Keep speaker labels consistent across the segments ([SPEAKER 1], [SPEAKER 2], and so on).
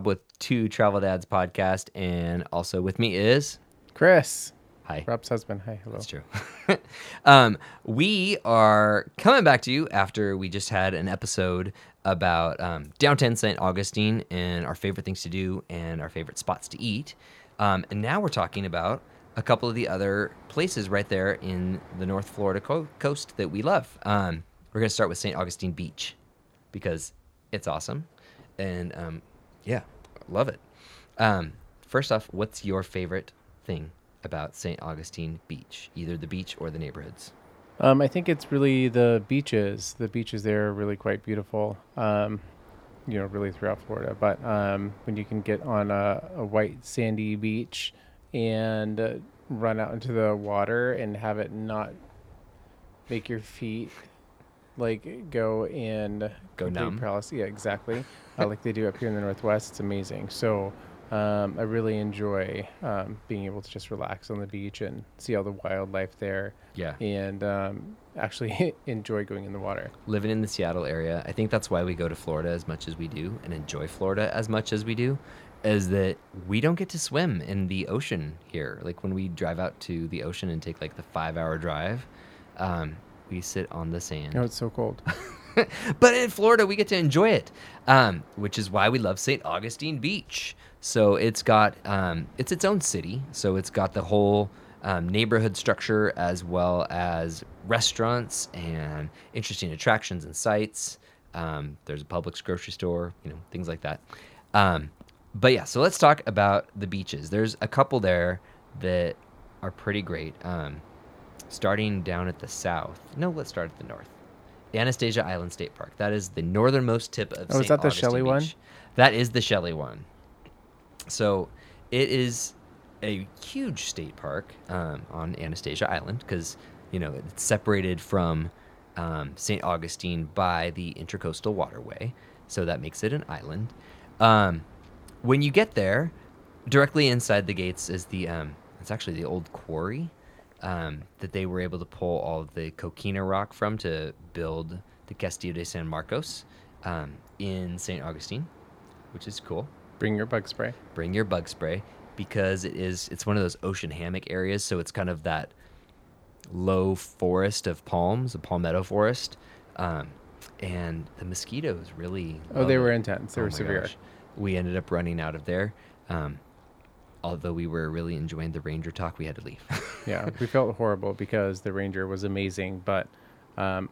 [SPEAKER 1] Rob with Two Travel Dads podcast, and also with me is
[SPEAKER 2] Chris,
[SPEAKER 1] Hi.
[SPEAKER 2] Rob's husband. Hi, hello.
[SPEAKER 1] That's true. um, we are coming back to you after we just had an episode about um, downtown St. Augustine and our favorite things to do and our favorite spots to eat. Um, and now we're talking about a couple of the other places right there in the North Florida co- coast that we love. Um, we're going to start with St. Augustine Beach because it's awesome. And um, yeah, love it. Um, first off, what's your favorite thing about St. Augustine Beach, either the beach or the neighborhoods?
[SPEAKER 2] Um, I think it's really the beaches. The beaches there are really quite beautiful. Um, you know, really throughout Florida. But um, when you can get on a, a white sandy beach and uh, run out into the water and have it not make your feet like go and
[SPEAKER 1] Go numb.
[SPEAKER 2] paralysis. Yeah, exactly. uh, like they do up here in the Northwest. It's amazing. So um, I really enjoy um, being able to just relax on the beach and see all the wildlife there
[SPEAKER 1] Yeah.
[SPEAKER 2] and um, actually enjoy going in the water.
[SPEAKER 1] Living in the Seattle area, I think that's why we go to Florida as much as we do and enjoy Florida as much as we do, is that we don't get to swim in the ocean here. Like when we drive out to the ocean and take like the five hour drive, um, we sit on the sand.
[SPEAKER 2] Oh, it's so cold.
[SPEAKER 1] but in Florida, we get to enjoy it, um, which is why we love St. Augustine Beach. So it's got um, it's its own city. So it's got the whole um, neighborhood structure as well as restaurants and interesting attractions and sites. Um, there's a Publix grocery store, you know, things like that. Um, but yeah, so let's talk about the beaches. There's a couple there that are pretty great. Um, starting down at the south. No, let's start at the north. Anastasia Island State Park. That is the northernmost tip of.
[SPEAKER 2] Oh, is
[SPEAKER 1] St.
[SPEAKER 2] that the
[SPEAKER 1] Augustine
[SPEAKER 2] Shelley one?
[SPEAKER 1] That is the Shelley one. So, it is a huge state park um, on Anastasia Island because you know it's separated from um, St. Augustine by the Intercoastal Waterway, so that makes it an island. Um, when you get there, directly inside the gates is the um, it's actually the old quarry um, that they were able to pull all the coquina rock from to build the Castillo de San Marcos um, in St. Augustine, which is cool.
[SPEAKER 2] Bring your bug spray.
[SPEAKER 1] Bring your bug spray because it is it's one of those ocean hammock areas, so it's kind of that low forest of palms, a palmetto forest, um, and the mosquitoes really.
[SPEAKER 2] Oh, they were
[SPEAKER 1] it.
[SPEAKER 2] intense. They
[SPEAKER 1] Oh
[SPEAKER 2] were severe.
[SPEAKER 1] gosh. We ended up running out of there. Um, although we were really enjoying the ranger talk, we had to leave.
[SPEAKER 2] yeah, we felt horrible because the ranger was amazing, but um,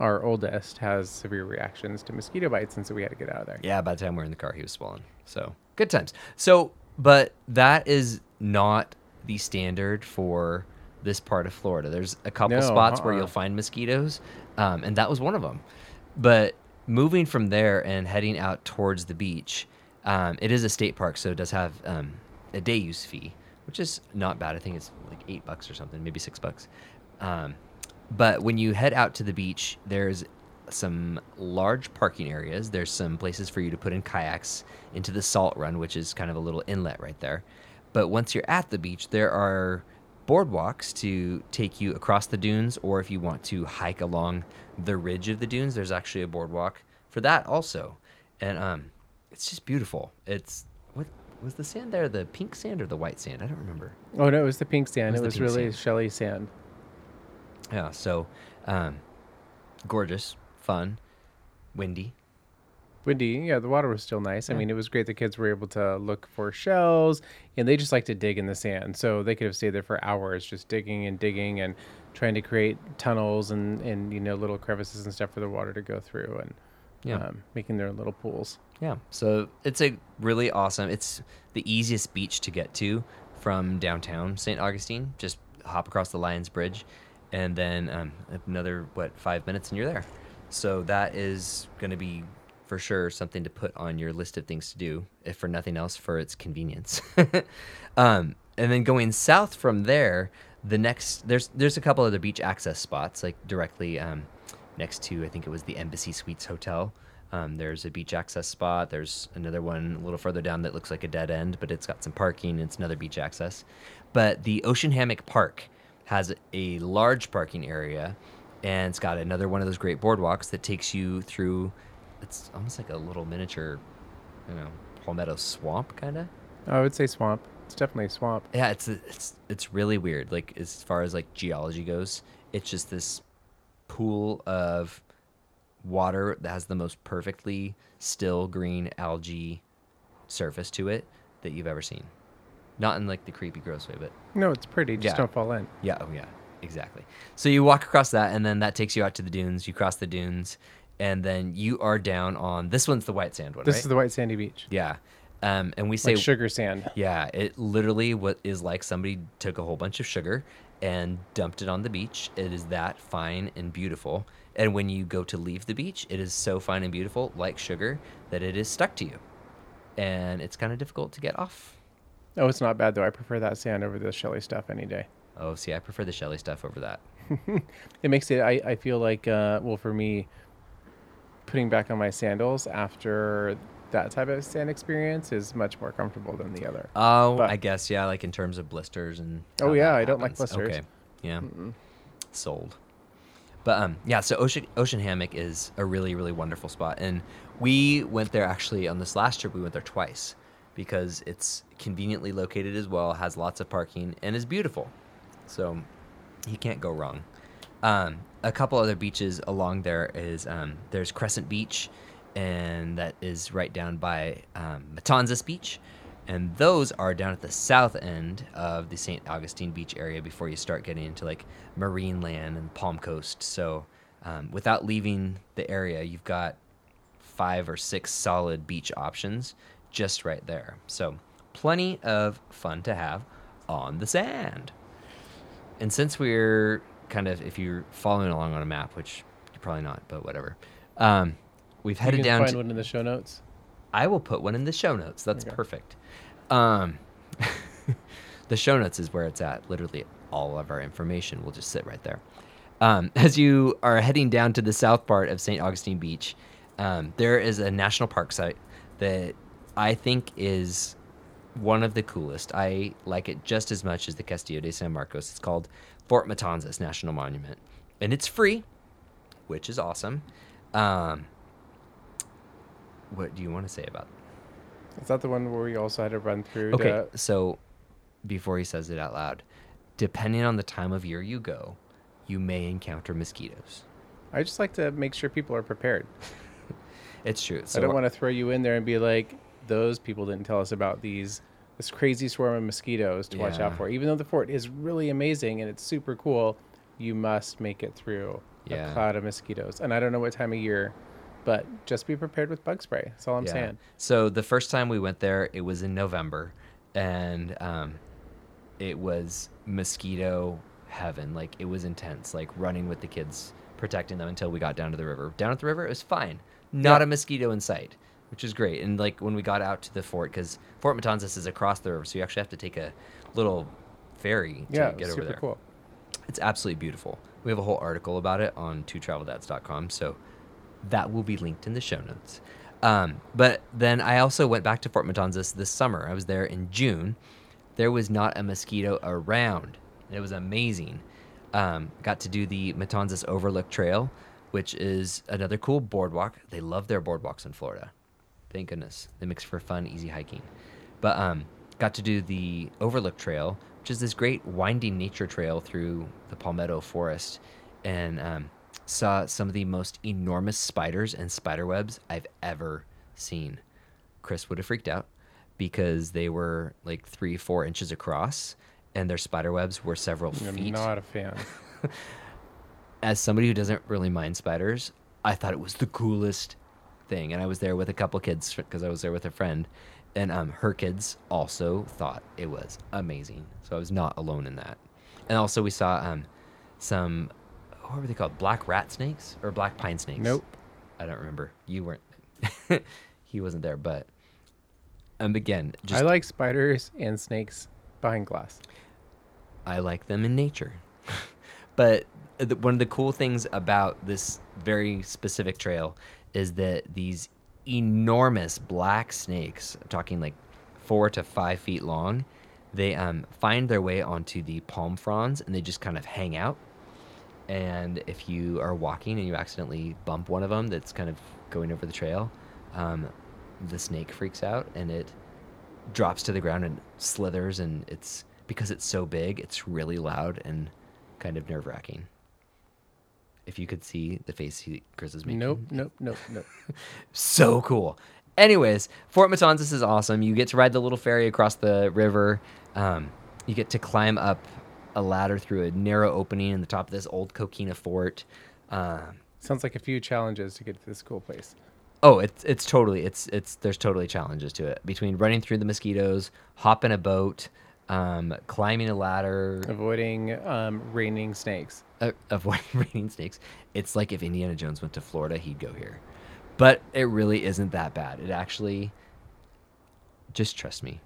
[SPEAKER 2] our oldest has severe reactions to mosquito bites, and so we had to get out of there.
[SPEAKER 1] yeah, by the time we were in the car, he was swollen. So good times. So, but that is not the standard for this part of Florida. There's a couple
[SPEAKER 2] No,
[SPEAKER 1] spots where
[SPEAKER 2] uh-uh.
[SPEAKER 1] you'll find mosquitoes, um, and that was one of them. But moving from there and heading out towards the beach, um, it is a state park, so it does have um, a day use fee, which is not bad. I think it's like eight bucks or something, maybe six bucks. Um, but when you head out to the beach, there's some large parking areas. There's some places for you to put in kayaks into the salt run, which is kind of a little inlet right there. But once you're at the beach, there are boardwalks to take you across the dunes, or if you want to hike along the ridge of the dunes, there's actually a boardwalk for that also. And um, it's just beautiful. It's was the sand there? The pink sand or the white sand? I don't remember.
[SPEAKER 2] Oh no, it was the pink sand.
[SPEAKER 1] It
[SPEAKER 2] It
[SPEAKER 1] was
[SPEAKER 2] was,
[SPEAKER 1] the pink
[SPEAKER 2] really
[SPEAKER 1] sand.
[SPEAKER 2] Shelly sand.
[SPEAKER 1] Yeah, so um, gorgeous, fun, windy.
[SPEAKER 2] Windy, yeah, the water was still nice. I mean, it was great. The kids were able to look for shells, and they just like to dig in the sand. So they could have stayed there for hours, just digging and digging and trying to create tunnels and and you know little crevices and stuff for the water to go through and
[SPEAKER 1] Yeah.
[SPEAKER 2] um, making their little pools.
[SPEAKER 1] Yeah, so it's a really awesome. It's the easiest beach to get to from downtown St. Augustine. Just hop across the Lions Bridge, and then um, another what five minutes, and you're there. So that is going to be for sure something to put on your list of things to do, if for nothing else, for its convenience. um, and then going south from there, the next there's there's a couple other beach access spots like directly um, next to I think it was the Embassy Suites Hotel. Um, there's a beach access spot. There's another one a little further down that looks like a dead end, but it's got some parking. It's another beach access. But the Ocean Hammock Park has a large parking area, and it's got another one of those great boardwalks that takes you through. It's almost like a little miniature, you know, palmetto swamp, kind of.
[SPEAKER 2] I would say swamp. It's definitely a swamp.
[SPEAKER 1] Yeah, it's it's it's really weird. Like as far as like geology goes, it's just this pool of water that has the most perfectly still green algae surface to it that you've ever seen. Not in like the creepy gross way, but
[SPEAKER 2] No, it's pretty. Just
[SPEAKER 1] Yeah.
[SPEAKER 2] don't fall in.
[SPEAKER 1] yeah, oh yeah, exactly. So you walk across that, and then that takes you out to the dunes. You cross the dunes, and then you are down on this one's the white sand one,
[SPEAKER 2] This
[SPEAKER 1] right?
[SPEAKER 2] is the white sandy beach.
[SPEAKER 1] yeah, um, and we say
[SPEAKER 2] Like sugar sand.
[SPEAKER 1] yeah, it literally what is like somebody took a whole bunch of sugar and dumped it on the beach. It is that fine and beautiful. And when you go to leave the beach, it is so fine and beautiful, like sugar, that it is stuck to you. And it's kind of difficult to get off.
[SPEAKER 2] Oh, it's not bad though. I prefer that sand over the Shelly stuff any day.
[SPEAKER 1] Oh, see, I prefer the Shelly stuff over that.
[SPEAKER 2] It makes it. I, I feel like uh, well for me, putting back on my sandals after that type of sand experience is much more comfortable than the other.
[SPEAKER 1] Oh,
[SPEAKER 2] But-
[SPEAKER 1] I guess, yeah, like in terms of blisters and.
[SPEAKER 2] Oh, yeah, I don't like blisters.
[SPEAKER 1] Okay, yeah. Sold. But um, yeah, so Ocean Ocean Hammock is a really really wonderful spot, and we went there actually on this last trip. We went there twice because it's conveniently located as well, has lots of parking, and is beautiful. So you can't go wrong. Um, a couple other beaches along there is um, there's Crescent Beach, and that is right down by um, Matanzas Beach, and those are down at the south end of the St. Augustine Beach area before you start getting into like Marineland and Palm Coast. So um, without leaving the area, you've got five or six solid beach options just right there. So plenty of fun to have on the sand. And since we're kind of, if you're following along on a map, which you're probably not, but whatever, um, we've
[SPEAKER 2] You
[SPEAKER 1] headed
[SPEAKER 2] can
[SPEAKER 1] down
[SPEAKER 2] find
[SPEAKER 1] to.
[SPEAKER 2] one in the show notes.
[SPEAKER 1] I will put one in the show notes. That's
[SPEAKER 2] Okay.
[SPEAKER 1] perfect. Um, the show notes is where it's at. Literally, all of our information will just sit right there. Um, as you are heading down to the south part of St. Augustine Beach, um, there is a national park site that I think is one of the coolest. I like it just as much as the Castillo de San Marcos. It's called Fort Matanzas National Monument, and it's free, which is awesome. Um, what do you want to say about
[SPEAKER 2] Is that the one where we also had to run through?
[SPEAKER 1] Okay,
[SPEAKER 2] the-
[SPEAKER 1] so before he says it out loud, depending on the time of year you go, you may encounter mosquitoes.
[SPEAKER 2] I just like to make sure people are prepared.
[SPEAKER 1] It's true. So
[SPEAKER 2] I don't want to throw you in there and be like, those people didn't tell us about these this crazy swarm of mosquitoes to watch out for. Even though the fort is really amazing and it's super cool, you must make it through
[SPEAKER 1] Yeah.
[SPEAKER 2] a cloud of mosquitoes. And I don't know what time of year, but just be prepared with bug spray. That's all I'm
[SPEAKER 1] Yeah.
[SPEAKER 2] saying.
[SPEAKER 1] So the first time we went there, it was in November, and um, it was mosquito heaven. Like it was intense. Like running with the kids, protecting them until we got down to the river. Down at the river, it was fine. Not
[SPEAKER 2] Yeah.
[SPEAKER 1] a mosquito in sight, which is great. And like when we got out to the fort, because Fort Matanzas is across the river, so you actually have to take a little ferry to
[SPEAKER 2] Yeah,
[SPEAKER 1] get over there.
[SPEAKER 2] cool.
[SPEAKER 1] It's absolutely beautiful. We have a whole article about it on twotraveldads.com, so that will be linked in the show notes. Um, but then I also went back to Fort Matanzas this summer. I was there in June. There was not a mosquito around. It was amazing. Um, got to do the Matanzas Overlook Trail, which is another cool boardwalk. They love their boardwalks in Florida. Thank goodness. They makes for fun, easy hiking. But um, got to do the Overlook Trail, which is this great winding nature trail through the palmetto forest, and um, saw some of the most enormous spiders and spider webs I've ever seen. Chris would have freaked out because they were like three, four inches across, and their spider webs were several feet.
[SPEAKER 2] I'm
[SPEAKER 1] feet
[SPEAKER 2] not a fan.
[SPEAKER 1] as somebody who doesn't really mind spiders, I thought it was the coolest thing. And I was there with a couple kids because I was there with a friend, and um, her kids also thought it was amazing. So I was not alone in that. And also we saw um, some what were they called? Black rat snakes or black pine snakes?
[SPEAKER 2] Nope.
[SPEAKER 1] I don't remember. You weren't. he wasn't there, but um, again, just
[SPEAKER 2] I like spiders and snakes behind glass.
[SPEAKER 1] I like them in nature. but the, one of the cool things about this very specific trail is that these enormous black snakes, I'm talking like four to five feet long, they um, find their way onto the palm fronds and they just kind of hang out. And if you are walking and you accidentally bump one of them that's kind of going over the trail, um, the snake freaks out and it drops to the ground and slithers and it's because it's so big it's really loud and kind of nerve wracking if you could see the face he, chris is making
[SPEAKER 2] Nope, nope, nope, nope.
[SPEAKER 1] so cool. Anyways, Fort Matanzas is awesome. You get to ride the little ferry across the river. Um, you get to climb up a ladder through a narrow opening in the top of this old coquina fort. Um,
[SPEAKER 2] Sounds like a few challenges to get to this cool place.
[SPEAKER 1] oh, it's it's totally it's it's there's totally challenges to it between running through the mosquitoes, hopping a boat, um, climbing a ladder,
[SPEAKER 2] Avoiding um, raining snakes.
[SPEAKER 1] uh, avoiding raining snakes. It's like if Indiana Jones went to Florida, he'd go here. But it really isn't that bad. It actually, just trust me.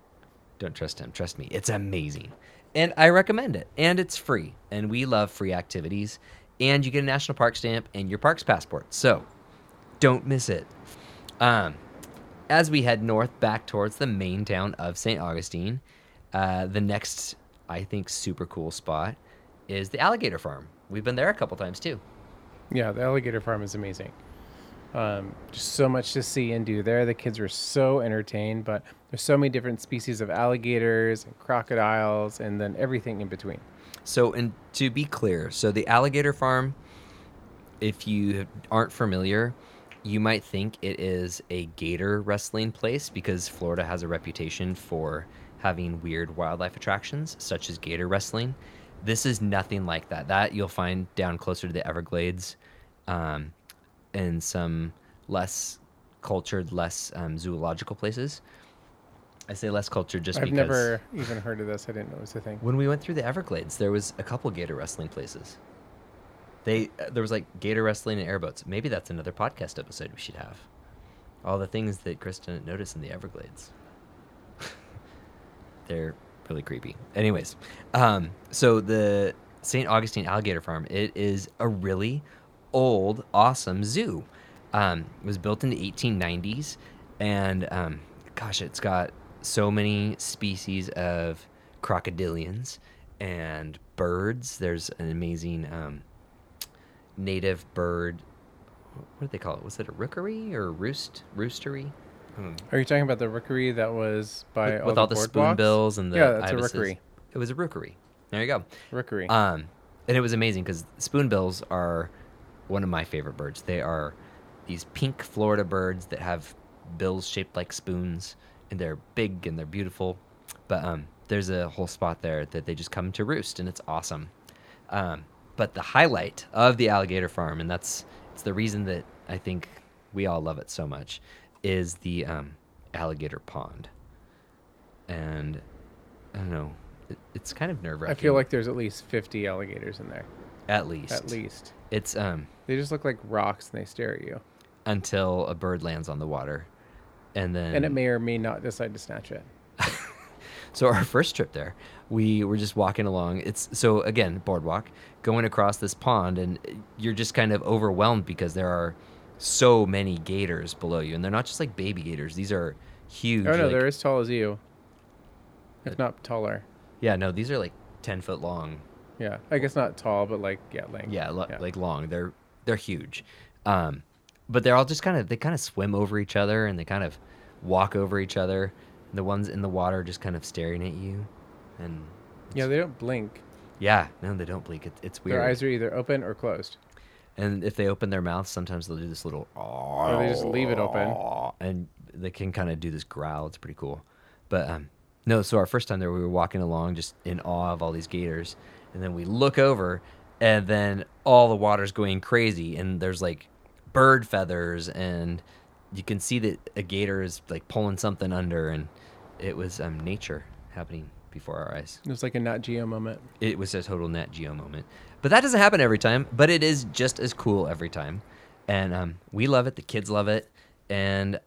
[SPEAKER 1] Don't trust him. Trust me. It's amazing. And I recommend it. And it's free. And we love free activities. And you get a national park stamp and your parks passport. So don't miss it. Um, as we head north back towards the main town of St. Augustine, uh, the next, I think, super cool spot is the alligator farm. We've been there a couple times too.
[SPEAKER 2] Yeah, the alligator farm is amazing. Um, just so much to see and do there. The kids were so entertained, but there's so many different species of alligators and crocodiles, and then everything in between.
[SPEAKER 1] So, and to be clear, so the alligator farm, if you aren't familiar, you might think it is a gator wrestling place because Florida has a reputation for having weird wildlife attractions, such as gator wrestling. This is nothing like that. That you'll find down closer to the Everglades, um, some less cultured, less um, zoological places. I say less cultured just because I've
[SPEAKER 2] never even heard of this. I didn't know it was a thing.
[SPEAKER 1] when we went through the Everglades, there was a couple gator wrestling places. They uh, there was like gator wrestling and airboats. Maybe that's another podcast episode we should have. All the things that Chris didn't notice in the Everglades. They're really creepy. Anyways, um, so the St. Augustine Alligator Farm, it is a really old, awesome zoo. Um, it was built in the 1890s, and um, gosh, it's got so many species of crocodilians and birds. There's an amazing um, native bird. What did they call it? Was it a rookery or a roost? Roostery? Hmm.
[SPEAKER 2] Are you talking about the rookery that was by
[SPEAKER 1] with,
[SPEAKER 2] all
[SPEAKER 1] with
[SPEAKER 2] the
[SPEAKER 1] all the spoonbills and the
[SPEAKER 2] Yeah, that's a rookery.
[SPEAKER 1] It was a rookery. There you go.
[SPEAKER 2] Rookery.
[SPEAKER 1] Um, and it was amazing because spoonbills are one of my favorite birds. They are these pink Florida birds that have bills shaped like spoons, and they're big and they're beautiful. But um, there's a whole spot there that they just come to roost, and it's awesome. Um, but the highlight of the alligator farm, and that's it's the reason that I think we all love it so much, is the um, alligator pond. And I don't know, it, it's kind of nerve wracking.
[SPEAKER 2] I feel like there's at least 50 alligators in there.
[SPEAKER 1] at least
[SPEAKER 2] At least.
[SPEAKER 1] it's um
[SPEAKER 2] They just look like rocks and they stare at you.
[SPEAKER 1] until a bird lands on the water, and then
[SPEAKER 2] And it may or may not decide to snatch it.
[SPEAKER 1] So our first trip there, we were just walking along. It's so again boardwalk, going across this pond, and you're just kind of overwhelmed because there are so many gators below you, and they're not just like baby gators. These are huge.
[SPEAKER 2] Oh, no,
[SPEAKER 1] like-
[SPEAKER 2] they're as tall as you. If
[SPEAKER 1] Uh,
[SPEAKER 2] not taller.
[SPEAKER 1] yeah, no, these are like ten foot long.
[SPEAKER 2] Yeah. I guess not tall, but like, yeah, length.
[SPEAKER 1] Yeah, lo- like long. They're they're huge, um, but they're all just kind of they kind of swim over each other and they kind of walk over each other. The ones in the water just kind of staring at you, and
[SPEAKER 2] Yeah, they don't blink.
[SPEAKER 1] yeah, no, they don't blink. It, it's weird.
[SPEAKER 2] Their eyes are either open or closed.
[SPEAKER 1] And if they open their mouth, sometimes they'll do this little.
[SPEAKER 2] Or they just leave it open.
[SPEAKER 1] And they can kind of do this growl. It's pretty cool. But um, no, so our first time there, we were walking along just in awe of all these gators. And then we look over, and then all the water's going crazy. And there's like bird feathers, and you can see that a gator is like pulling something under. And it was um, nature happening before our eyes
[SPEAKER 2] It was like a Nat Geo moment.
[SPEAKER 1] it was a total Nat Geo moment. But that doesn't happen every time. But it is just as cool every time, and um, we love it. The kids love it, and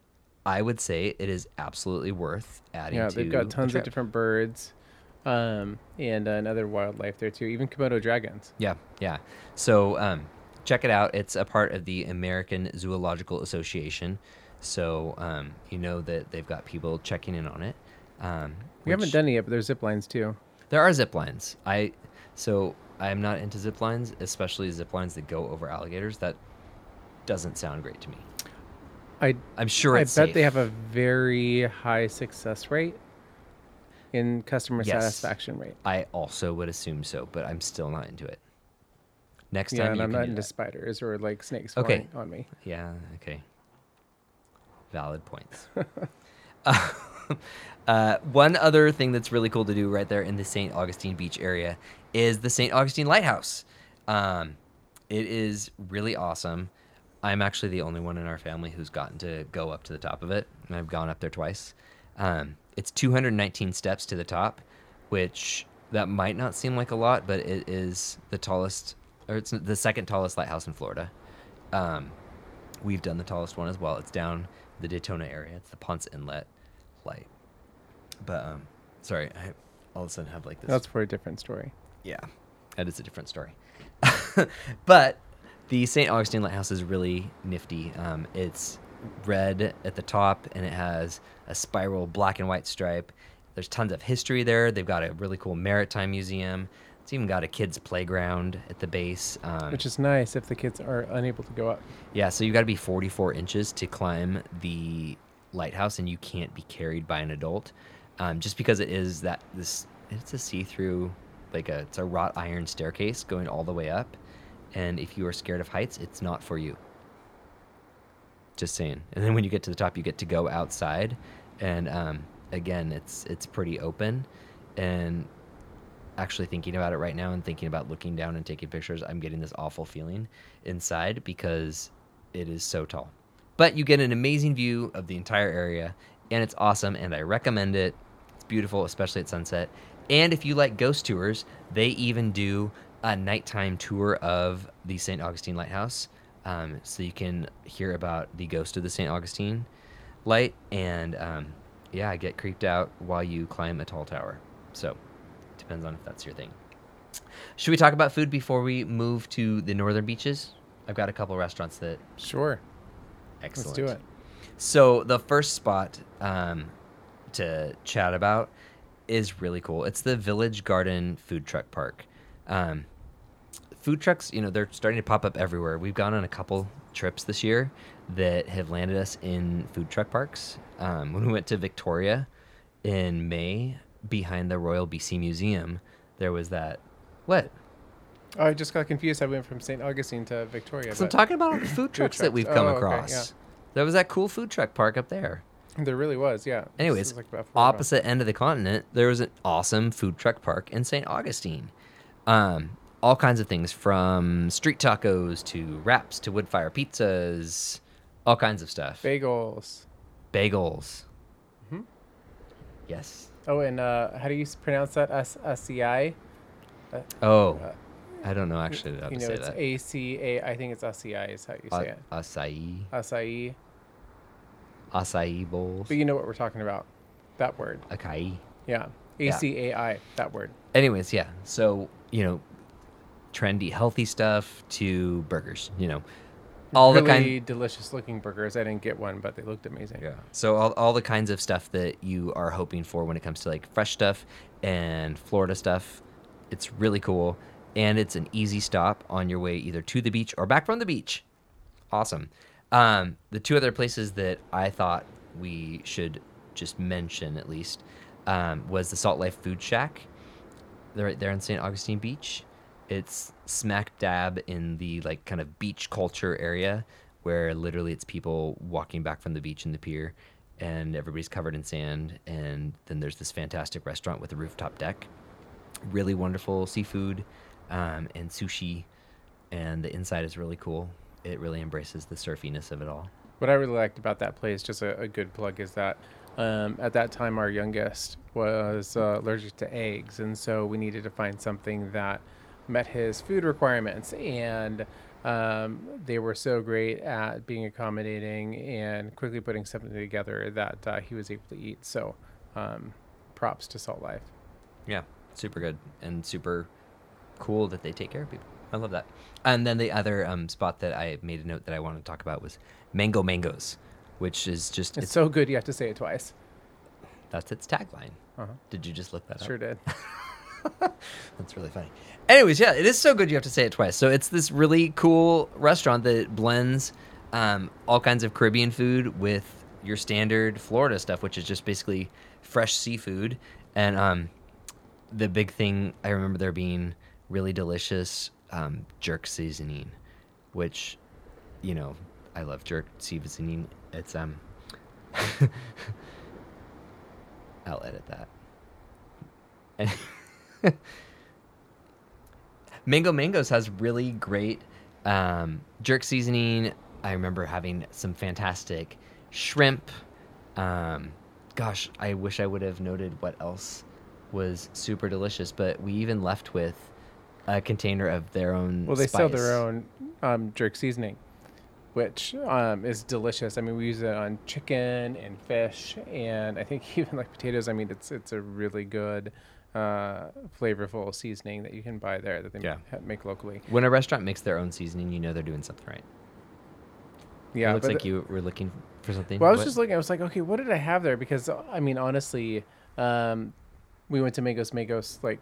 [SPEAKER 1] I would say it is absolutely worth adding.
[SPEAKER 2] Yeah, they've got tons of different birds um, and uh, another wildlife there too. Even Komodo dragons.
[SPEAKER 1] Yeah, yeah. So um, check it out. It's a part of the American Zoological Association. So um, you know that they've got people checking in on it. Um,
[SPEAKER 2] We haven't done it yet, but there's zip lines too.
[SPEAKER 1] There are zip lines. I so I'm not into zip lines, especially zip lines that go over alligators. That doesn't sound great to me.
[SPEAKER 2] I
[SPEAKER 1] I'm sure
[SPEAKER 2] I bet
[SPEAKER 1] safe.
[SPEAKER 2] they have a very high success rate in customer
[SPEAKER 1] Yes.
[SPEAKER 2] satisfaction rate.
[SPEAKER 1] I also would assume so, but I'm still not into it. Next
[SPEAKER 2] Yeah,
[SPEAKER 1] time
[SPEAKER 2] and I'm not into
[SPEAKER 1] that.
[SPEAKER 2] spiders or like snakes
[SPEAKER 1] Okay.
[SPEAKER 2] on me.
[SPEAKER 1] Yeah. Okay. Valid points. uh, uh, one other thing that's really cool to do right there in the St. Augustine Beach area is the St. Augustine Lighthouse. Um, it is really awesome. I'm actually the only one in our family who's gotten to go up to the top of it, and I've gone up there twice. Um, it's 219 steps to the top, which that might not seem like a lot, but it is the tallest, or it's the second tallest lighthouse in Florida. Um, we've done the tallest one as well. It's down the Daytona area. It's the Ponce Inlet light. But um, sorry, I all of a sudden have like this.
[SPEAKER 2] That's for a different story.
[SPEAKER 1] Yeah, that is a different story. but the St. Augustine Lighthouse is really nifty. Um, it's red at the top and it has a spiral black and white stripe. There's tons of history there. They've got a really cool maritime museum. It's even got a kids' playground at the base. Um,
[SPEAKER 2] Which is nice if the kids are unable to go up.
[SPEAKER 1] yeah, so you've got to be 44 inches to climb the lighthouse, and you can't be carried by an adult, um, just because it is that this. It's a see-through, like a it's a wrought iron staircase going all the way up, and if you are scared of heights, it's not for you. Just saying. And then when you get to the top, you get to go outside, and um, again, it's it's pretty open, and actually thinking about it right now and thinking about looking down and taking pictures, I'm getting this awful feeling inside because it is so tall. But you get an amazing view of the entire area, and it's awesome, and I recommend it. It's beautiful, especially at sunset. And if you like ghost tours, they even do a nighttime tour of the St. Augustine Lighthouse. Um, so you can hear about the ghost of the St. Augustine light, and um, yeah, get creeped out while you climb a tall tower. So depends on if that's your thing. Should we talk about food before we move to the northern beaches? I've got a couple restaurants that
[SPEAKER 2] Sure.
[SPEAKER 1] excellent.
[SPEAKER 2] Let's do it.
[SPEAKER 1] So the first spot um, to chat about is really cool. It's the Village Garden Food Truck Park. Um, food trucks, you know, they're starting to pop up everywhere. We've gone on a couple trips this year that have landed us in food truck parks. Um, when we went to Victoria in May, behind the Royal BC Museum, there was that. What?
[SPEAKER 2] Oh, I just got confused. I went from St. Augustine to Victoria.
[SPEAKER 1] So I'm talking about all the food trucks that we've come
[SPEAKER 2] Oh, okay,
[SPEAKER 1] across.
[SPEAKER 2] yeah.
[SPEAKER 1] There was that cool food truck park up there.
[SPEAKER 2] There really was, yeah.
[SPEAKER 1] Anyways,
[SPEAKER 2] like
[SPEAKER 1] opposite end of the continent, there was an awesome food truck park in St. Augustine. Um, all kinds of things from street tacos to wraps to wood fire pizzas, all kinds of stuff.
[SPEAKER 2] Bagels.
[SPEAKER 1] Bagels.
[SPEAKER 2] Mm-hmm.
[SPEAKER 1] Yes.
[SPEAKER 2] Oh, and uh, how do you pronounce that? S S E I.
[SPEAKER 1] Oh,
[SPEAKER 2] Uh,
[SPEAKER 1] I don't know actually how
[SPEAKER 2] you
[SPEAKER 1] to
[SPEAKER 2] know,
[SPEAKER 1] say
[SPEAKER 2] it's
[SPEAKER 1] that.
[SPEAKER 2] A C A. I think it's S E I is how you say it.
[SPEAKER 1] acai,
[SPEAKER 2] Acai.
[SPEAKER 1] acai bowls,
[SPEAKER 2] But you know what we're talking about. That word.
[SPEAKER 1] acai.
[SPEAKER 2] Yeah. A. C A I. That word.
[SPEAKER 1] anyways, yeah. So you know, trendy, healthy stuff to burgers. You know, all
[SPEAKER 2] really
[SPEAKER 1] the kind.
[SPEAKER 2] delicious looking burgers. I didn't get one, but they looked amazing.
[SPEAKER 1] Yeah. So all all the kinds of stuff that you are hoping for when it comes to like fresh stuff and Florida stuff, it's really cool, and it's an easy stop on your way either to the beach or back from the beach. Awesome. Um, the two other places that I thought we should just mention at least um, was the Salt Life Food Shack. They're right there in St. Augustine Beach. It's smack dab in the like kind of beach culture area where literally it's people walking back from the beach in the pier and everybody's covered in sand and then there's this fantastic restaurant with a rooftop deck. Really wonderful seafood um, and sushi and the inside is really cool. It really embraces the surfiness of it all.
[SPEAKER 2] What I really liked about that place, just a, a good plug, is that um, at that time our youngest was uh, allergic to eggs, and so we needed to find something that met his food requirements. And um, they were so great at being accommodating and quickly putting something together that uh, he was able to eat. So, um, props to Salt Life.
[SPEAKER 1] Yeah, super good and super cool that they take care of people. I love that. And then the other um, spot that I made a note that I wanted to talk about was Mango Mangoes, which is just
[SPEAKER 2] It's
[SPEAKER 1] it's,
[SPEAKER 2] so good you have to say it twice.
[SPEAKER 1] that's its tagline.
[SPEAKER 2] Uh-huh.
[SPEAKER 1] Did you just look that
[SPEAKER 2] Sure
[SPEAKER 1] up?
[SPEAKER 2] Sure did.
[SPEAKER 1] That's really funny. Anyways, yeah, it is so good you have to say it twice. So it's this really cool restaurant that blends um, all kinds of Caribbean food with your standard Florida stuff, which is just basically fresh seafood. And um, the big thing I remember there being really delicious um, jerk seasoning, which, you know, I love jerk seasoning. It's um, I'll edit that. And Mango Mangoes has really great um, jerk seasoning. I remember having some fantastic shrimp. Um, gosh, I wish I would have noted what else was super delicious, but we even left with a container of their own.
[SPEAKER 2] Well, they sell their own um, jerk seasoning, which um, is delicious. I mean, we use it on chicken and fish, and I think even like potatoes. I mean, it's it's a really good, uh, flavorful seasoning that you can buy there that they
[SPEAKER 1] Yeah.
[SPEAKER 2] ma- make locally.
[SPEAKER 1] When a restaurant makes their own seasoning, you know they're doing something right.
[SPEAKER 2] Yeah,
[SPEAKER 1] it looks like you were looking for something.
[SPEAKER 2] Well, I was
[SPEAKER 1] What?
[SPEAKER 2] just looking. I was like, okay, what did I have there? Because I mean, honestly, um, we went to Mango Mangoes like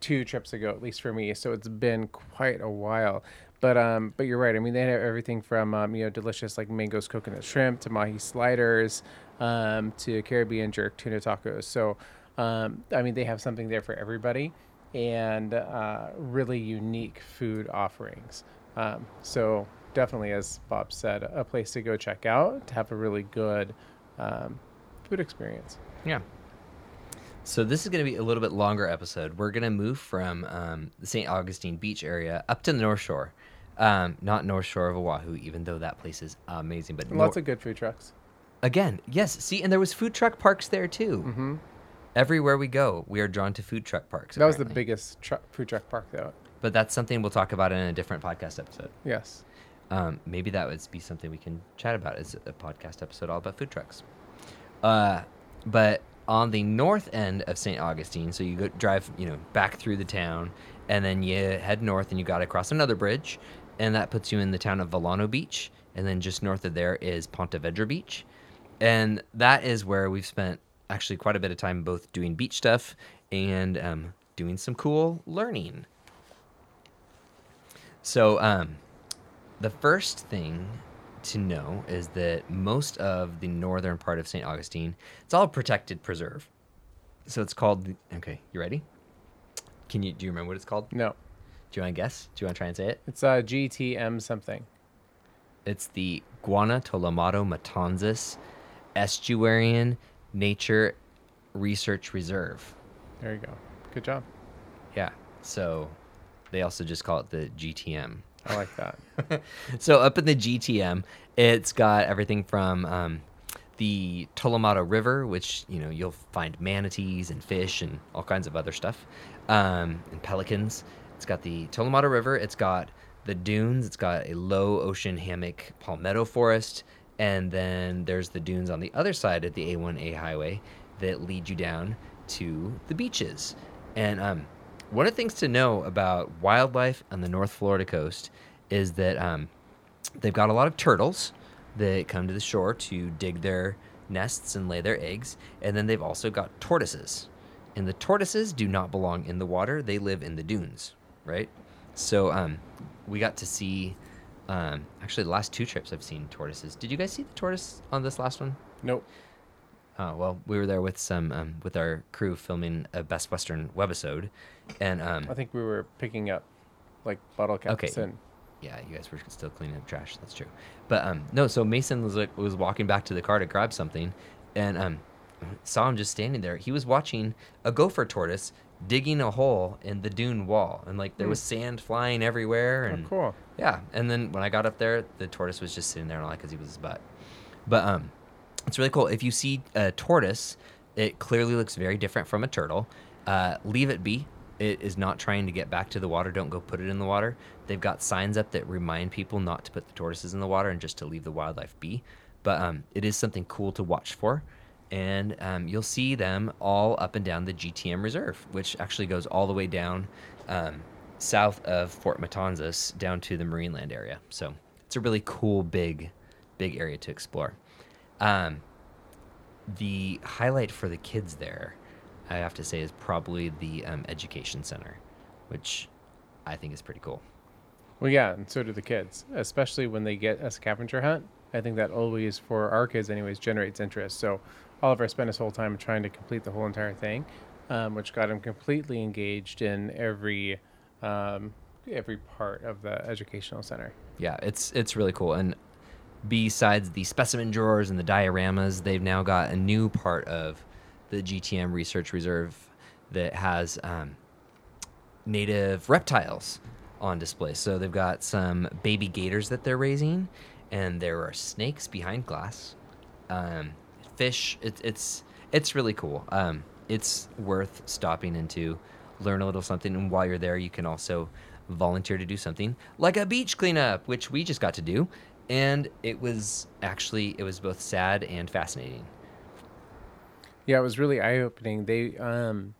[SPEAKER 2] two trips ago, at least for me. So it's been quite a while. But um, but you're right. I mean, they have everything from um, you know delicious like mangoes coconut shrimp to mahi sliders, um, to Caribbean jerk tuna tacos. So um, I mean, they have something there for everybody, and uh, really unique food offerings. Um, so definitely, as Bob said, a place to go check out to have a really good um, food experience.
[SPEAKER 1] Yeah. So this is going to be a little bit longer episode. We're going to move from um, the St. Augustine Beach area up to the North Shore. Um, not North Shore of Oahu, even though that place is amazing. But
[SPEAKER 2] And lots
[SPEAKER 1] nor-
[SPEAKER 2] of good food trucks.
[SPEAKER 1] again, yes. See, and there was food truck parks there too.
[SPEAKER 2] hmm
[SPEAKER 1] Everywhere we go, we are drawn to food truck parks.
[SPEAKER 2] That was the biggest truck, food truck park, though.
[SPEAKER 1] But that's something we'll talk about in a different podcast episode.
[SPEAKER 2] Yes.
[SPEAKER 1] Um, maybe that would be something we can chat about as a podcast episode all about food trucks. Uh, but on the north end of St. Augustine, so you go drive, you know, back through the town, and then you head north, and you got to cross another bridge, and that puts you in the town of Vilano Beach, and then just north of there is Ponte Vedra Beach, and that is where we've spent actually quite a bit of time both doing beach stuff and um, doing some cool learning. So, um, the first thing to know is that most of the northern part of St. Augustine, it's all protected preserve. So it's called. the- Okay, you ready? Can you do you remember what it's called?
[SPEAKER 2] No.
[SPEAKER 1] Do you want to guess? Do you want to try and say it?
[SPEAKER 2] It's uh, GTM something.
[SPEAKER 1] It's the Guana Tolomato Matanzas Estuarian Nature Research Reserve.
[SPEAKER 2] There you go. Good job.
[SPEAKER 1] Yeah. So they also just call it the GTM.
[SPEAKER 2] I like that.
[SPEAKER 1] so up in the GTM, it's got everything from um, the Tolomato River, which you know you'll find manatees and fish and all kinds of other stuff, um, and pelicans. It's got the Tolomato River. It's got the dunes. It's got a low ocean hammock palmetto forest, and then there's the dunes on the other side of the A1A highway that lead you down to the beaches. And um, one of the things to know about wildlife on the North Florida coast is that um, they've got a lot of turtles that come to the shore to dig their nests and lay their eggs. And then they've also got tortoises. And the tortoises do not belong in the water, they live in the dunes, right? So um, we got to see, um, actually, the last two trips I've seen tortoises. Did you guys see the tortoise on this last one?
[SPEAKER 2] Nope.
[SPEAKER 1] Oh well, we were there with some um, with our crew filming a Best Western webisode, and um,
[SPEAKER 2] I think we were picking up like bottle caps
[SPEAKER 1] Okay.
[SPEAKER 2] and
[SPEAKER 1] yeah, you guys were still cleaning up trash. That's true. But um, no, so Mason was like was walking back to the car to grab something, and um, saw him just standing there. He was watching a gopher tortoise digging a hole in the dune wall, and like there
[SPEAKER 2] Hmm.
[SPEAKER 1] was sand flying everywhere.
[SPEAKER 2] oh, cool.
[SPEAKER 1] Yeah, and then when I got up there, the tortoise was just sitting there and all because he was his butt. But um, it's really cool. If you see a tortoise, it clearly looks very different from a turtle. Uh, leave it be. It is not trying to get back to the water. Don't go put it in the water. They've got signs up that remind people not to put the tortoises in the water and just to leave the wildlife be. But um, it is something cool to watch for. And um, you'll see them all up and down the GTM Reserve, which actually goes all the way down um, south of Fort Matanzas down to the Marineland area. So it's a really cool, big, big area to explore. Um, the highlight for the kids there, I have to say, is probably the um, education center, which I think is pretty cool.
[SPEAKER 2] Well, yeah, and so do the kids, especially when they get a scavenger hunt. I think that always, for our kids, anyways, generates interest. So Oliver spent his whole time trying to complete the whole entire thing, um, which got him completely engaged in every um, every part of the educational center.
[SPEAKER 1] Yeah, it's it's really cool. And besides the specimen drawers and the dioramas, they've now got a new part of the GTM Research Reserve that has um, native reptiles on display. So they've got some baby gators that they're raising, and there are snakes behind glass, um, fish. It's it's it's really cool. Um, it's worth stopping into, learn a little something, and while you're there, you can also volunteer to do something like a beach cleanup, which we just got to do, and it was actually it was both sad and fascinating.
[SPEAKER 2] Yeah, it was really eye opening. They, um,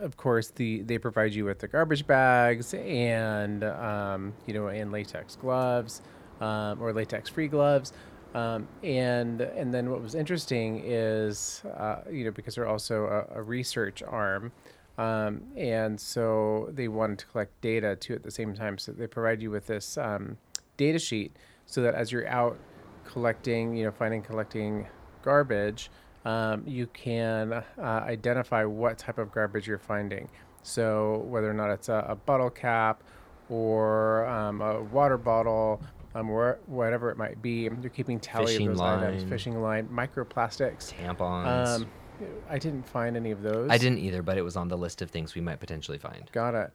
[SPEAKER 2] of course the they provide you with the garbage bags and um, you know and latex gloves um, or latex free gloves. Um, and and then what was interesting is uh, you know because they're also a, a research arm, um, and so they wanted to collect data too at the same time. So they provide you with this um, data sheet so that as you're out collecting, you know, finding collecting garbage, um, you can uh, identify what type of garbage you're finding. So whether or not it's a, a bottle cap or um, a water bottle, um, or whatever it might be, you're keeping tally
[SPEAKER 1] Fishing
[SPEAKER 2] of those items.
[SPEAKER 1] line.
[SPEAKER 2] Fishing line, microplastics.
[SPEAKER 1] Tampons.
[SPEAKER 2] Um, I didn't find any of those.
[SPEAKER 1] I didn't either, but it was on the list of things we might potentially find.
[SPEAKER 2] Got it.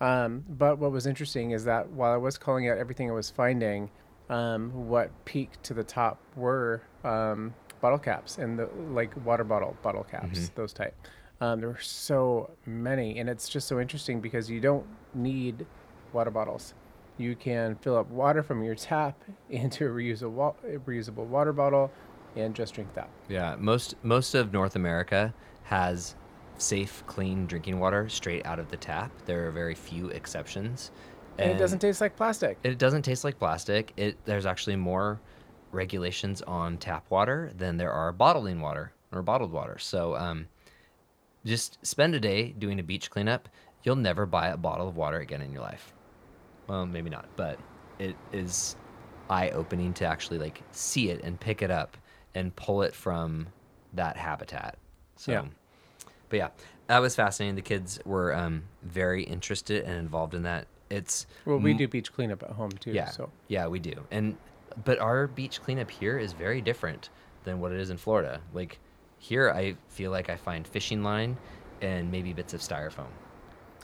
[SPEAKER 2] Um, but what was interesting is that while I was calling out everything I was finding, um, what peaked to the top were um, bottle caps and the like water bottle bottle caps,
[SPEAKER 1] Mhm.
[SPEAKER 2] those type. Um, there were so many, and it's just so interesting because you don't need water bottles. You can fill up water from your tap into a reusable reusable water bottle, and just drink that.
[SPEAKER 1] Yeah, most most of North America has safe, clean drinking water straight out of the tap. There are very few exceptions,
[SPEAKER 2] And, it doesn't taste like plastic.
[SPEAKER 1] It doesn't taste like plastic. It there's actually more regulations on tap water than there are bottling water or bottled water. So um, just spend a day doing a beach cleanup. You'll never buy a bottle of water again in your life. Well, maybe not, but it is eye opening to actually like see it and pick it up and pull it from that habitat. So,
[SPEAKER 2] Yeah.
[SPEAKER 1] but yeah, that was fascinating. The kids were um, very interested and involved in that. It's
[SPEAKER 2] Well, we
[SPEAKER 1] m-
[SPEAKER 2] do beach cleanup at home too.
[SPEAKER 1] yeah,
[SPEAKER 2] So
[SPEAKER 1] yeah, we do. And but our beach cleanup here is very different than what it is in Florida. Like here, I feel like I find fishing line and maybe bits of styrofoam.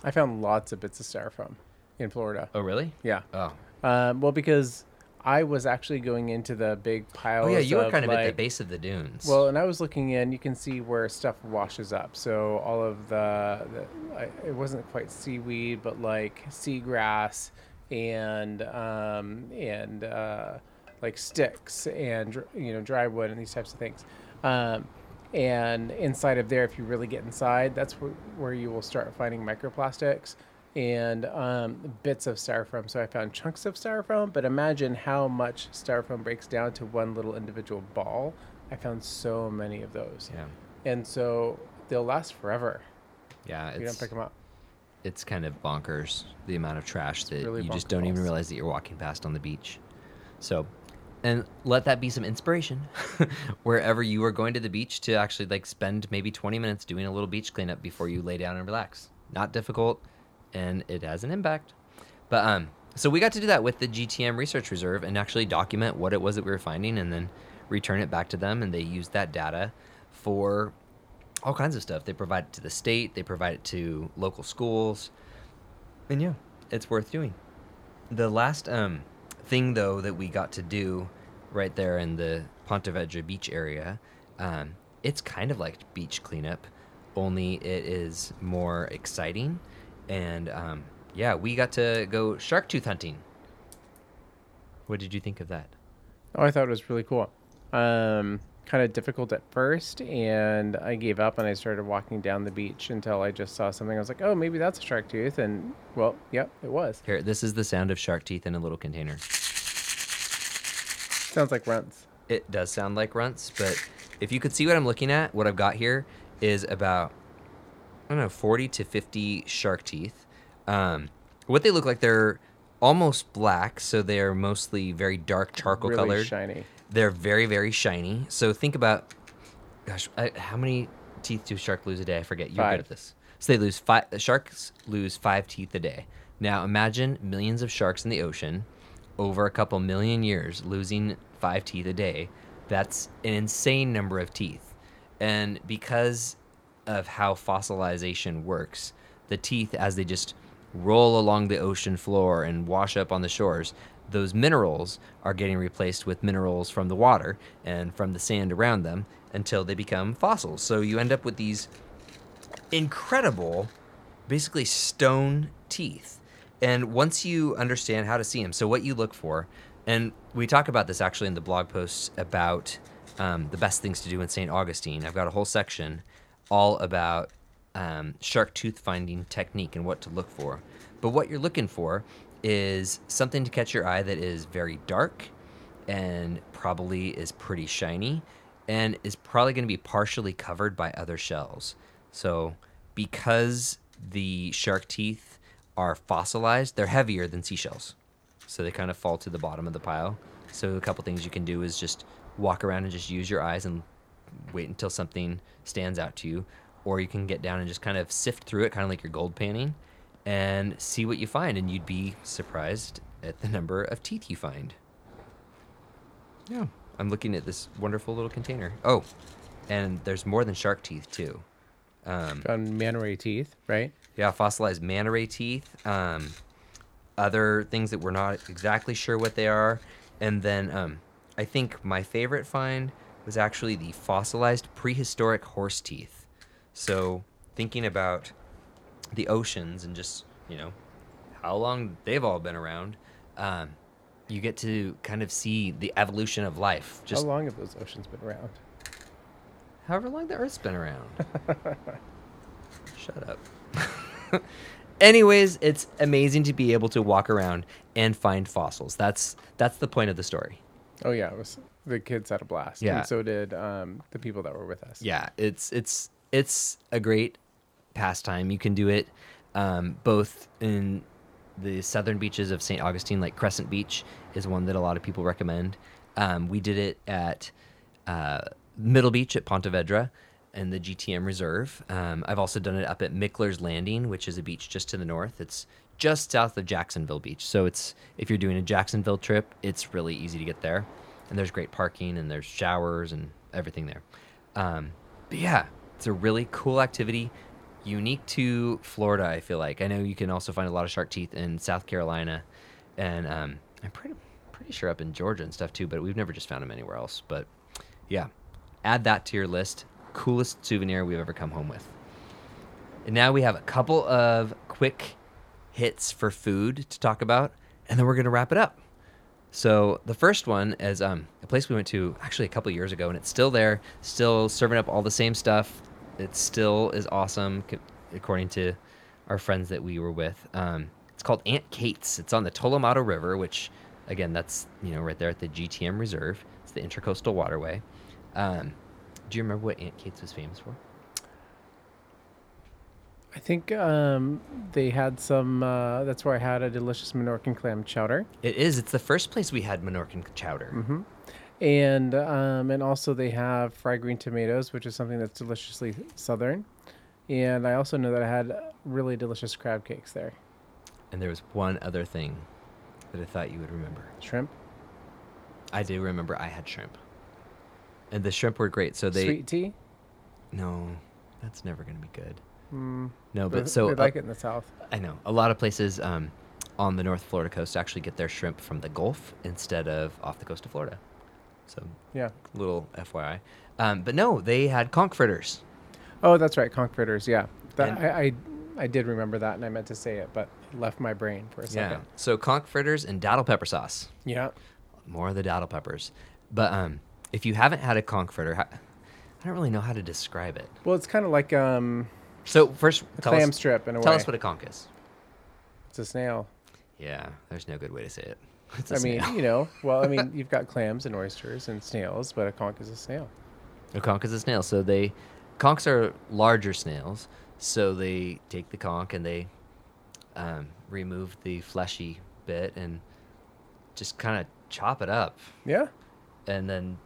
[SPEAKER 2] I found lots of bits of styrofoam in Florida.
[SPEAKER 1] Oh, really?
[SPEAKER 2] Yeah.
[SPEAKER 1] Oh,
[SPEAKER 2] Um, well, because I was actually going into the big pile.
[SPEAKER 1] oh yeah. You were kind of at the base of the dunes.
[SPEAKER 2] Well, and I was looking in. You can see where stuff washes up. So all of the, the it wasn't quite seaweed, but like seagrass and um, and uh, like sticks and you know dry wood and these types of things. Um, and inside of there, if you really get inside, that's where, where you will start finding microplastics and um, bits of styrofoam. So I found chunks of styrofoam, but imagine how much styrofoam breaks down to one little individual ball. I found so many of those,
[SPEAKER 1] yeah,
[SPEAKER 2] and so they'll last forever.
[SPEAKER 1] yeah.
[SPEAKER 2] if you don't
[SPEAKER 1] It's
[SPEAKER 2] pick them up.
[SPEAKER 1] it's kind of bonkers the amount of trash that
[SPEAKER 2] really
[SPEAKER 1] you just don't even realize that you're walking past on the beach. So, and let that be some inspiration wherever you are going to the beach to actually like spend maybe 20 minutes doing a little beach cleanup before you lay down and relax. Not difficult, and it has an impact. But um, so we got to do that with the GTM Research Reserve and actually document what it was that we were finding, and then return it back to them, and they use that data for all kinds of stuff. They provide it to the state, they provide it to local schools, and yeah, it's worth doing. The last um, thing though that we got to do right there in the Ponte Vedra beach area, um, it's kind of like beach cleanup, only it is more exciting. And um, yeah, we got to go shark tooth hunting. What did you think of that?
[SPEAKER 2] Oh, I thought it was really cool. Um, kind of difficult at first, and I gave up and I started walking down the beach until I just saw something. I was like, oh, maybe that's a shark tooth, and well, yep, it was.
[SPEAKER 1] Here, this is the sound of shark teeth in a little container.
[SPEAKER 2] Sounds like runts.
[SPEAKER 1] It does sound like runts, but if you could see what I'm looking at, what I've got here is about I don't know, 40 to 50 shark teeth. Um, what they look like, they're almost black, so they're mostly very dark charcoal
[SPEAKER 2] really
[SPEAKER 1] colored.
[SPEAKER 2] shiny.
[SPEAKER 1] They're very very shiny. So think about, gosh, I, how many teeth do shark lose a day? I forget. You're
[SPEAKER 2] Five.
[SPEAKER 1] good at this. So they lose five. Sharks lose five teeth a day. Now imagine millions of sharks in the ocean, over a couple million years, losing five teeth a day. That's an insane number of teeth, and because of how fossilization works, the teeth as they just roll along the ocean floor and wash up on the shores, those minerals are getting replaced with minerals from the water and from the sand around them until they become fossils. So you end up with these incredible, basically stone teeth. And once you understand how to see them, so what you look for, and we talk about this actually in the blog posts about um, the best things to do in St. Augustine. I've got a whole section all about um, shark tooth finding technique and what to look for. But what you're looking for is something to catch your eye that is very dark and probably is pretty shiny and is probably going to be partially covered by other shells. So, because the shark teeth are fossilized, they're heavier than seashells. So, they kind of fall to the bottom of the pile. So, a couple things you can do is just walk around and just use your eyes and wait until something stands out to you. Or you can get down and just kind of sift through it, kind of like your gold panning, and see what you find. And you'd be surprised at the number of teeth you find. Yeah. I'm looking at this wonderful little container. Oh, and there's more than shark teeth, too. Um,
[SPEAKER 2] Found manta ray teeth, right?
[SPEAKER 1] yeah, fossilized manta ray teeth. Um, other things that we're not exactly sure what they are. And then um, I think my favorite find was actually the fossilized prehistoric horse teeth. So thinking about the oceans and just, you know, how long they've all been around, um, you get to kind of see the evolution of life. Just
[SPEAKER 2] How long have those oceans been around?
[SPEAKER 1] however long the Earth's been around. Shut up. Anyways, it's amazing to be able to walk around and find fossils. That's that's the point of the story.
[SPEAKER 2] Oh yeah, it was the kids had a blast.
[SPEAKER 1] Yeah.
[SPEAKER 2] and so did um, the people that were with us.
[SPEAKER 1] Yeah, it's it's it's a great pastime. You can do it um, both in the southern beaches of St. Augustine, like Crescent Beach, is one that a lot of people recommend. Um, we did it at uh, Middle Beach at Ponte Vedra and the GTM Reserve. Um, I've also done it up at Mickler's Landing, which is a beach just to the north. It's just south of Jacksonville Beach. So it's if you're doing a Jacksonville trip, it's really easy to get there. And there's great parking and there's showers and everything there. Um, but yeah, it's a really cool activity, unique to Florida. I feel like I know you can also find a lot of shark teeth in South Carolina, and um, I'm pretty pretty sure up in Georgia and stuff too. But we've never just found them anywhere else. But yeah, add that to your list. Coolest souvenir we've ever come home with. And now we have a couple of quick hits for food to talk about, and then we're gonna wrap it up. So the first one is um, a place we went to actually a couple years ago, and it's still there, still serving up all the same stuff. It still is awesome, according to our friends that we were with. Um, it's called Aunt Kate's. It's on the Tolomato River, which, again, that's you know right there at the GTM Reserve. It's the Intercoastal Waterway. Um, do you remember what Aunt Kate's was famous for?
[SPEAKER 2] I think um, they had some. Uh, that's where I had a delicious Menorcan clam chowder,
[SPEAKER 1] It is. It's the first place we had Menorcan chowder.
[SPEAKER 2] hmm and um, and also they have fried green tomatoes, which is something that's deliciously southern. And I also know that I had really delicious crab cakes there.
[SPEAKER 1] And there was one other thing that I thought you would remember.
[SPEAKER 2] Shrimp,
[SPEAKER 1] I do remember I had shrimp. And the shrimp were great. So they
[SPEAKER 2] sweet tea.
[SPEAKER 1] No, that's never going to be good.
[SPEAKER 2] Mm,
[SPEAKER 1] No, but so
[SPEAKER 2] they
[SPEAKER 1] uh,
[SPEAKER 2] it in the south.
[SPEAKER 1] I know a lot of places um, on the North Florida coast actually get their shrimp from the Gulf instead of off the coast of Florida. So
[SPEAKER 2] Yeah.
[SPEAKER 1] little FYI. Um, but no, they had conch fritters.
[SPEAKER 2] Oh, that's right, conch fritters. Yeah, that, I, I I did remember that, and I meant to say it, but it left my brain for a second. Yeah.
[SPEAKER 1] So conch fritters and datil pepper sauce.
[SPEAKER 2] Yeah.
[SPEAKER 1] More of the datil peppers. But um, if you haven't had a conch fritter, I don't really know how to describe it.
[SPEAKER 2] Well, it's kind of like um,
[SPEAKER 1] So first, tell
[SPEAKER 2] clam
[SPEAKER 1] us,
[SPEAKER 2] strip in a
[SPEAKER 1] tell
[SPEAKER 2] way.
[SPEAKER 1] us what a conch is.
[SPEAKER 2] it's a snail.
[SPEAKER 1] Yeah, there's no good way to say it. It's a
[SPEAKER 2] I mean,
[SPEAKER 1] snail.
[SPEAKER 2] you know, well, I mean, you've got clams and oysters and snails, but a conch is a snail.
[SPEAKER 1] A conch is a snail. So they, conchs are larger snails. So they take the conch and they um, remove the fleshy bit and just kind of chop it up.
[SPEAKER 2] Yeah.
[SPEAKER 1] And then,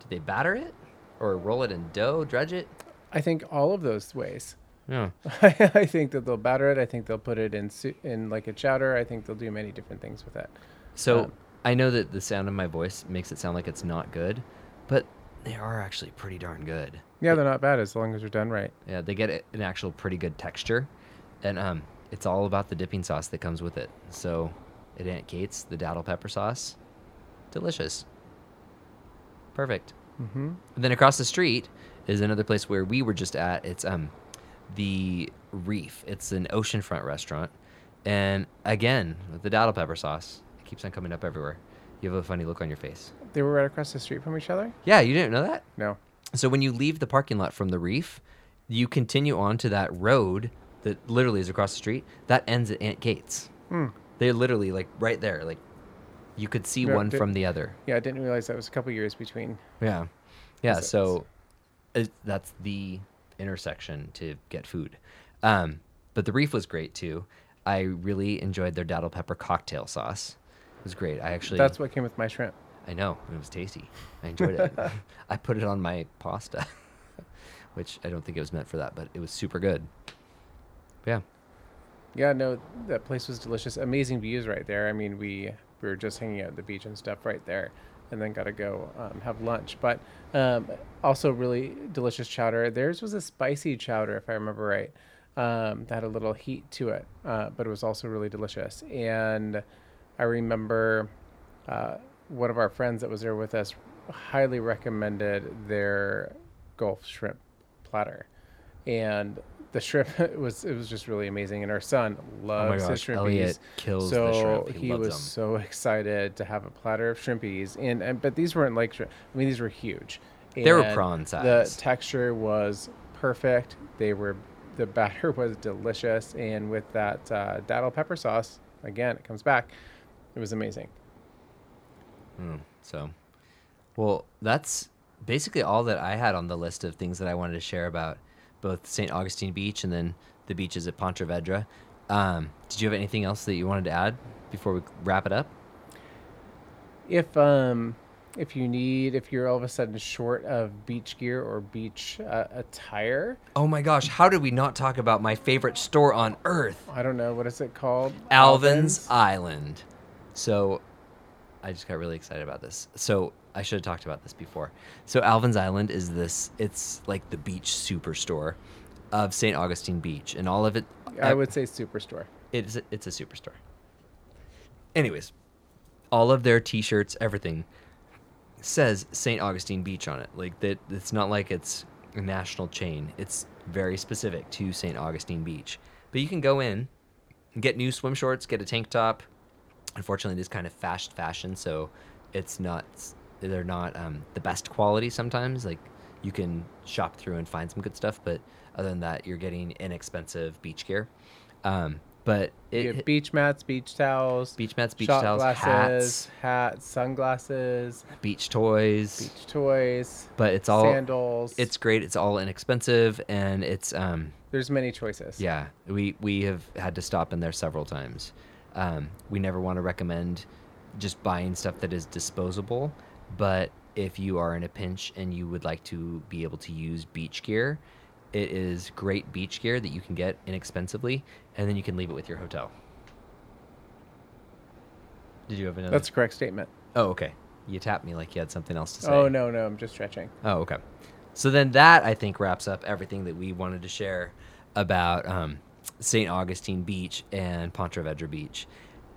[SPEAKER 1] did they batter it or roll it in dough, dredge it?
[SPEAKER 2] I think all of those ways.
[SPEAKER 1] Yeah.
[SPEAKER 2] I think that they'll batter it. I think they'll put it in su- in like a chowder. I think they'll do many different things with it.
[SPEAKER 1] So
[SPEAKER 2] Um,
[SPEAKER 1] I know that the sound of my voice makes it sound like it's not good, but they are actually pretty darn good.
[SPEAKER 2] Yeah, they're not bad as long as they're done right.
[SPEAKER 1] Yeah, they get an actual pretty good texture, and um, it's all about the dipping sauce that comes with it. So, at Aunt Kate's, the datil pepper sauce, delicious, perfect.
[SPEAKER 2] Mm-hmm.
[SPEAKER 1] And then across the street is another place where we were just at. It's um, the Reef. It's an oceanfront restaurant, and again, the datil pepper sauce it keeps on coming up everywhere. You have a funny look on your face.
[SPEAKER 2] They were right across the street from each other.
[SPEAKER 1] Yeah, you didn't know that.
[SPEAKER 2] No.
[SPEAKER 1] So when you leave the parking lot from the reef, you continue on to that road that literally is across the street. That ends at Aunt Kate's.
[SPEAKER 2] Hmm.
[SPEAKER 1] They're literally like right there. Like you could see
[SPEAKER 2] Yeah,
[SPEAKER 1] one
[SPEAKER 2] did-
[SPEAKER 1] from the other.
[SPEAKER 2] Yeah, I didn't realize that was a couple years between.
[SPEAKER 1] Yeah, yeah.
[SPEAKER 2] Yes, it
[SPEAKER 1] So it, that's the intersection to get food. Um, but the reef was great too. I really enjoyed their datil pepper cocktail sauce. It was great. I actually
[SPEAKER 2] That's what came with my shrimp.
[SPEAKER 1] I know it was tasty. I enjoyed it. I put it on my pasta, which I don't think it was meant for that, but it was super good. Yeah,
[SPEAKER 2] Yeah, no, that place was delicious. Amazing views right there. I mean, we we were just hanging out at the beach and stuff right there, and then got to go um, have lunch. But um, also really delicious chowder. Theirs was a spicy chowder, if I remember right. Um, that had a little heat to it, uh, but it was also really delicious. And I remember uh, one of our friends that was there with us highly recommended their Gulf shrimp platter, and the shrimp it was it was just really amazing. And our son loves his shrimpies,
[SPEAKER 1] Elliot kills
[SPEAKER 2] so
[SPEAKER 1] the shrimp. He,
[SPEAKER 2] he, was
[SPEAKER 1] them.
[SPEAKER 2] so excited to have a platter of shrimpies. And, and but these weren't like shrimp. I mean, these were huge.
[SPEAKER 1] They were
[SPEAKER 2] And
[SPEAKER 1] prawn
[SPEAKER 2] The texture was perfect. They were the batter was delicious, and with that uh, datil pepper sauce, again, it comes back. It was amazing.
[SPEAKER 1] Mm, so, well, that's basically all that I had on the list of things that I wanted to share about both St. Augustine Beach and then the beaches at Ponte Vedra. Um, did you have anything else that you wanted to add before we wrap it up?
[SPEAKER 2] If um if you need if you're all of a sudden short of beach gear or beach uh, attire,
[SPEAKER 1] Oh my gosh, how did we not talk about my favorite store on earth?
[SPEAKER 2] I don't know what is it called.
[SPEAKER 1] Alvin's Island. So I just got really excited about this. So I should have talked about this before. So Alvin's Island is this it's like the beach superstore of St. Augustine Beach and all of it
[SPEAKER 2] I would say superstore.
[SPEAKER 1] it's it's a superstore. Anyways, all of their t-shirts, everything says St. Augustine Beach on it. Like that it's not like it's a national chain. It's very specific to St. Augustine Beach. But you can go in get new swim shorts, get a tank top. Unfortunately, it is kind of fast fashion, so it's not they're not um, the best quality sometimes. Like you can shop through and find some good stuff, but other than that, you're getting inexpensive beach gear. Um, but
[SPEAKER 2] You
[SPEAKER 1] it,
[SPEAKER 2] beach mats, beach towels,
[SPEAKER 1] beach mats, beach towels,
[SPEAKER 2] glasses,
[SPEAKER 1] hats,
[SPEAKER 2] hats, sunglasses,
[SPEAKER 1] beach toys.
[SPEAKER 2] beach toys,
[SPEAKER 1] But it's all
[SPEAKER 2] sandals.
[SPEAKER 1] it's great. It's all inexpensive, and it's um
[SPEAKER 2] there's many choices.
[SPEAKER 1] yeah. We we have had to stop in there several times. Um, we never want to recommend just buying stuff that is disposable, but if you are in a pinch and you would like to be able to use beach gear, it is great beach gear that you can get inexpensively, and then you can leave it with your hotel. Did you have another?
[SPEAKER 2] That's a correct statement.
[SPEAKER 1] oh, okay. You tapped me like you had something else to say.
[SPEAKER 2] Oh no, no, I'm just stretching.
[SPEAKER 1] Oh, okay. So then that I think wraps up everything that we wanted to share about um, St. Augustine Beach and Ponte Vedra Beach.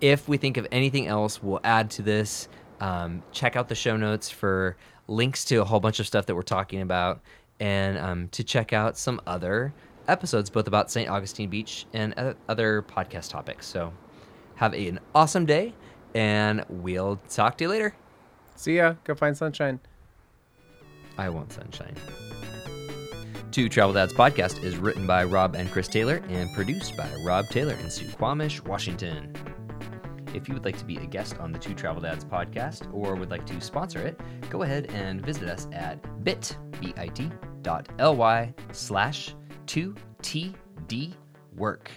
[SPEAKER 1] If we think of anything else, we'll add to this. Um, check out the show notes for links to a whole bunch of stuff that we're talking about and um, to check out some other episodes, both about St. Augustine Beach and other podcast topics. So have an awesome day, and we'll talk to you later.
[SPEAKER 2] See ya. Go find sunshine.
[SPEAKER 1] I want sunshine. Two Travel Dads podcast is written by Rob and Chris Taylor and produced by Rob Taylor in Suquamish, Washington. If you would like to be a guest on the Two Travel Dads podcast or would like to sponsor it, go ahead and visit us at bit, B-I-T, dot L-Y slash 2TD work.